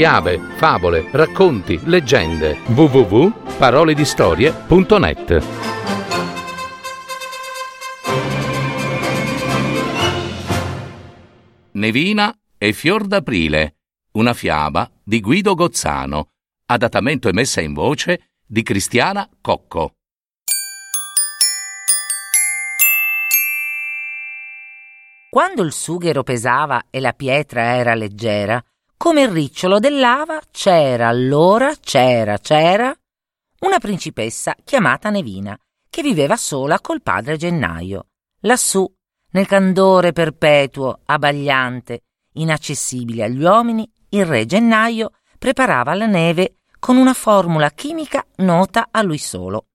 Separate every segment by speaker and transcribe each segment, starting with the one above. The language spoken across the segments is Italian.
Speaker 1: fiabe, favole, racconti, leggende. www.paroledistorie.net Nevina e Fior d'Aprile, una fiaba di Guido Gozzano, adattamento e messa in voce di Cristiana Cocco.
Speaker 2: Quando il sughero pesava e la pietra era leggera, come il ricciolo dell'ava, c'era allora, c'era, c'era una principessa chiamata Nevina, che viveva sola col padre Gennaio. Lassù, nel candore perpetuo, abbagliante, inaccessibile agli uomini, il re Gennaio preparava la neve con una formula chimica nota a lui solo.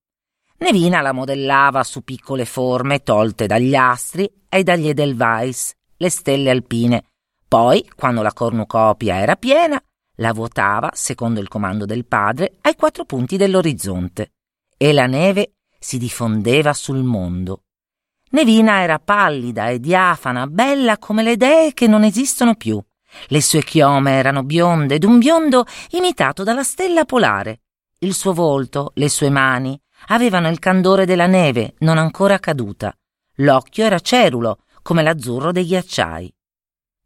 Speaker 2: Nevina la modellava su piccole forme tolte dagli astri e dagli Edelweiss, le stelle alpine. Poi, quando la cornucopia era piena, la vuotava, secondo il comando del padre, ai quattro punti dell'orizzonte. E la neve si diffondeva sul mondo. Nevina era pallida e diafana, bella come le dee che non esistono più. Le sue chiome erano bionde, d'un biondo imitato dalla stella polare. Il suo volto, le sue mani, avevano il candore della neve non ancora caduta. L'occhio era cerulo, come l'azzurro dei ghiacciai.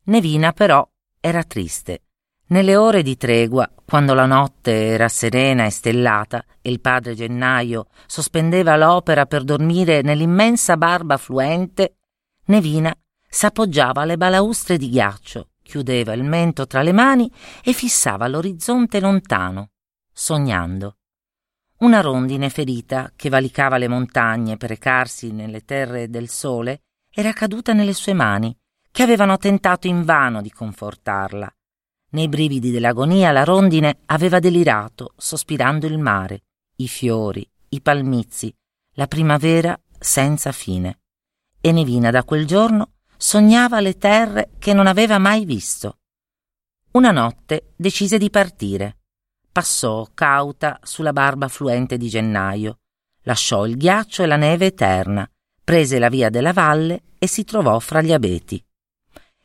Speaker 2: Nevina, però, era triste. Nelle ore di tregua, quando la notte era serena e stellata e il padre Gennaio sospendeva l'opera per dormire nell'immensa barba fluente, Nevina s'appoggiava alle balaustre di ghiaccio, chiudeva il mento tra le mani e fissava l'orizzonte lontano, sognando una rondine ferita che valicava le montagne per recarsi nelle terre del sole era caduta nelle sue mani, che avevano tentato invano di confortarla. Nei brividi dell'agonia la rondine aveva delirato, sospirando il mare, i fiori, i palmizi, la primavera senza fine. E Nevina da quel giorno sognava le terre che non aveva mai visto. Una notte decise di partire passò cauta sulla barba fluente di gennaio, lasciò il ghiaccio e la neve eterna, prese la via della valle e si trovò fra gli abeti.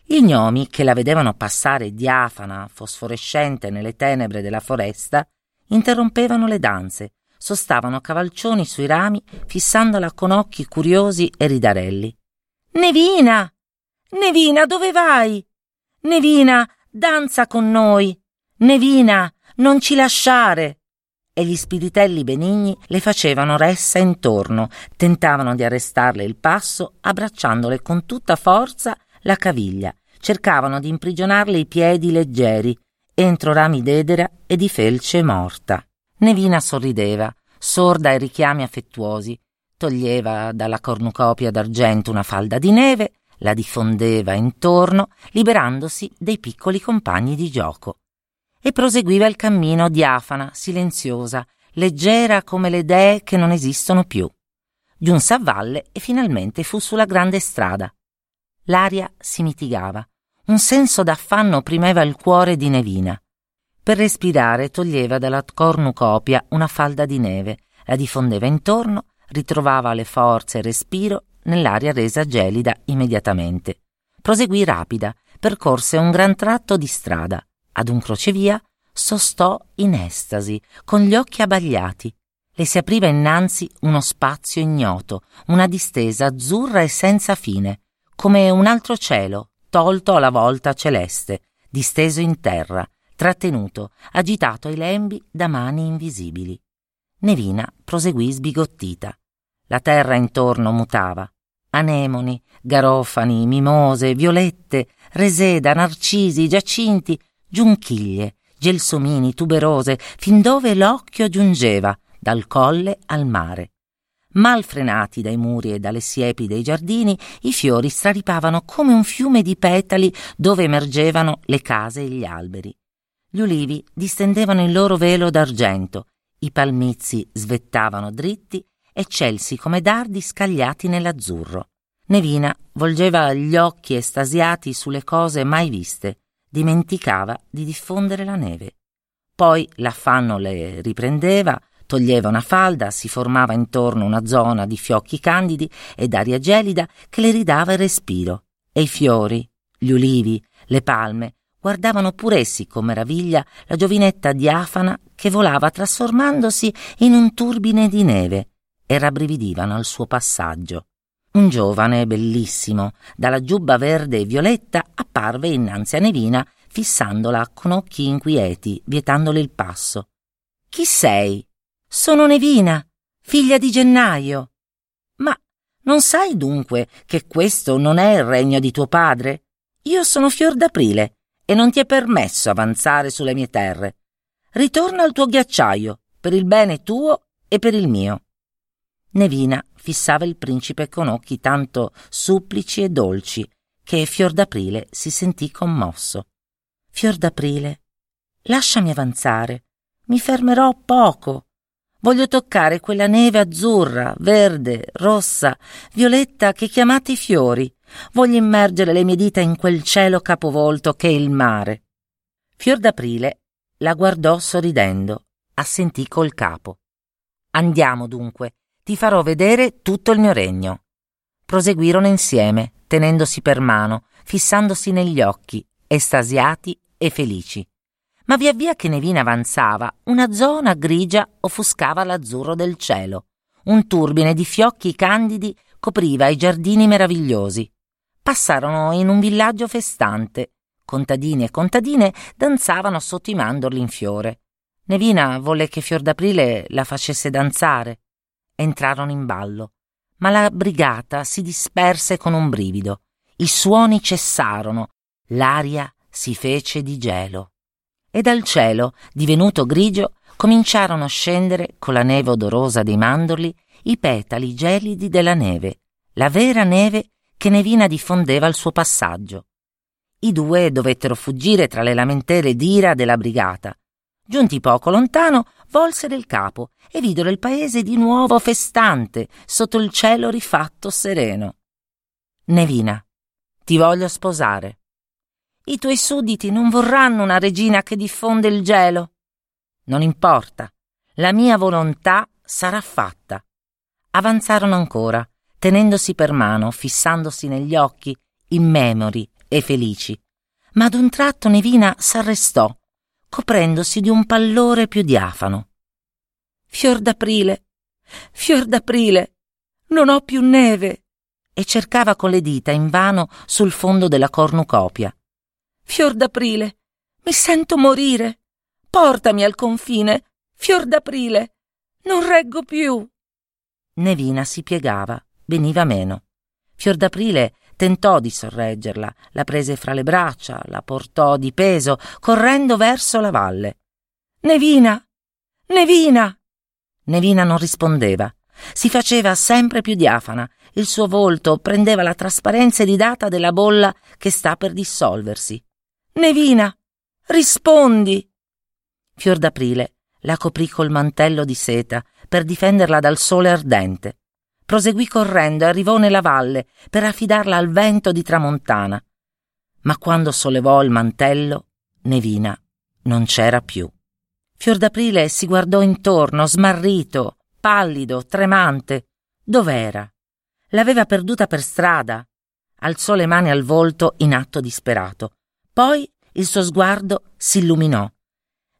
Speaker 2: Gli gnomi, che la vedevano passare diafana, fosforescente nelle tenebre della foresta, interrompevano le danze, sostavano cavalcioni sui rami, fissandola con occhi curiosi e ridarelli. Nevina! Nevina, dove vai? Nevina, danza con noi! Nevina, non ci lasciare! E gli spiritelli benigni le facevano ressa intorno, tentavano di arrestarle il passo, abbracciandole con tutta forza la caviglia, cercavano di imprigionarle i piedi leggeri, entro rami d'edera e di felce morta. Nevina sorrideva, sorda ai richiami affettuosi, toglieva dalla cornucopia d'argento una falda di neve, la diffondeva intorno, liberandosi dei piccoli compagni di gioco e proseguiva il cammino diafana, silenziosa, leggera come le dee che non esistono più. Giunse a valle e finalmente fu sulla grande strada. L'aria si mitigava. Un senso d'affanno oprimeva il cuore di Nevina. Per respirare toglieva dalla cornucopia una falda di neve, la diffondeva intorno, ritrovava le forze e respiro nell'aria resa gelida immediatamente. Proseguì rapida, percorse un gran tratto di strada ad un crocevia, sostò in estasi, con gli occhi abbagliati. Le si apriva innanzi uno spazio ignoto, una distesa azzurra e senza fine, come un altro cielo, tolto alla volta celeste, disteso in terra, trattenuto, agitato ai lembi da mani invisibili. Nevina proseguì sbigottita. La terra intorno mutava. Anemoni, garofani, mimose, violette, reseda, narcisi, giacinti, giunchiglie, gelsomini, tuberose, fin dove l'occhio giungeva, dal colle al mare. Mal frenati dai muri e dalle siepi dei giardini, i fiori straripavano come un fiume di petali dove emergevano le case e gli alberi. Gli ulivi distendevano il loro velo d'argento, i palmizi svettavano dritti, eccelsi come dardi scagliati nell'azzurro. Nevina volgeva gli occhi estasiati sulle cose mai viste, dimenticava di diffondere la neve. Poi l'affanno le riprendeva, toglieva una falda, si formava intorno una zona di fiocchi candidi e d'aria gelida che le ridava il respiro. E i fiori, gli ulivi, le palme, guardavano pur essi con meraviglia la giovinetta diafana che volava trasformandosi in un turbine di neve e rabbrividivano al suo passaggio. Un giovane bellissimo, dalla giubba verde e violetta, apparve innanzi a Nevina, fissandola con occhi inquieti, vietandole il passo. Chi sei? Sono Nevina, figlia di Gennaio. Ma non sai dunque che questo non è il regno di tuo padre? Io sono Fior d'Aprile e non ti è permesso avanzare sulle mie terre. Ritorna al tuo ghiacciaio, per il bene tuo e per il mio. Nevina fissava il principe con occhi tanto supplici e dolci che Fior d'Aprile si sentì commosso. Fior d'Aprile, lasciami avanzare, mi fermerò poco. Voglio toccare quella neve azzurra, verde, rossa, violetta che chiamate i fiori. Voglio immergere le mie dita in quel cielo capovolto che è il mare. Fior d'Aprile la guardò sorridendo, assentì col capo. Andiamo dunque, ti farò vedere tutto il mio regno. Proseguirono insieme, tenendosi per mano, fissandosi negli occhi, estasiati e felici. Ma via via che Nevina avanzava, una zona grigia offuscava l'azzurro del cielo. Un turbine di fiocchi candidi copriva i giardini meravigliosi. Passarono in un villaggio festante. Contadini e contadine danzavano sotto i mandorli in fiore. Nevina volle che Fior d'Aprile la facesse danzare entrarono in ballo, ma la brigata si disperse con un brivido. I suoni cessarono, l'aria si fece di gelo. E dal cielo, divenuto grigio, cominciarono a scendere, con la neve odorosa dei mandorli, i petali gelidi della neve, la vera neve che Nevina diffondeva al suo passaggio. I due dovettero fuggire tra le lamentere d'ira della brigata. Giunti poco lontano, volsero il capo e videro il paese di nuovo festante sotto il cielo rifatto sereno. Nevina, ti voglio sposare. I tuoi sudditi non vorranno una regina che diffonde il gelo. Non importa, la mia volontà sarà fatta. Avanzarono ancora, tenendosi per mano, fissandosi negli occhi, immemori e felici. Ma ad un tratto Nevina s'arrestò, coprendosi di un pallore più diafano. Fior d'aprile, fior d'aprile, non ho più neve. E cercava con le dita invano sul fondo della cornucopia. Fior d'aprile, mi sento morire. Portami al confine, fior d'aprile, non reggo più. Nevina si piegava, veniva meno. Fior d'aprile tentò di sorreggerla, la prese fra le braccia, la portò di peso, correndo verso la valle. Nevina! Nevina! Nevina non rispondeva. Si faceva sempre più diafana. Il suo volto prendeva la trasparenza iridata della bolla che sta per dissolversi. Nevina, rispondi! Fior d'aprile la coprì col mantello di seta per difenderla dal sole ardente. Proseguì correndo e arrivò nella valle per affidarla al vento di tramontana. Ma quando sollevò il mantello, Nevina non c'era più. Fior d'Aprile si guardò intorno, smarrito, pallido, tremante. Dov'era? L'aveva perduta per strada. Alzò le mani al volto in atto disperato. Poi il suo sguardo si illuminò.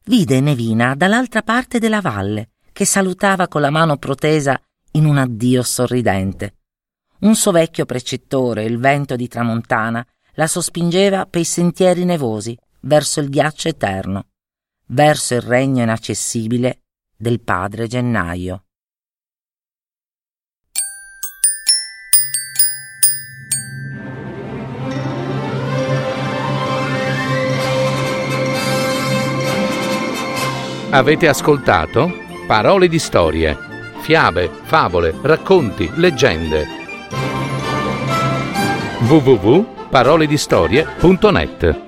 Speaker 2: Vide Nevina dall'altra parte della valle, che salutava con la mano protesa in un addio sorridente. Un suo vecchio precettore, il vento di tramontana, la sospingeva per i sentieri nevosi verso il ghiaccio eterno verso il regno inaccessibile del padre Gennaio.
Speaker 1: Avete ascoltato Parole di storie, fiabe, favole, racconti, leggende. www.paroledistorie.net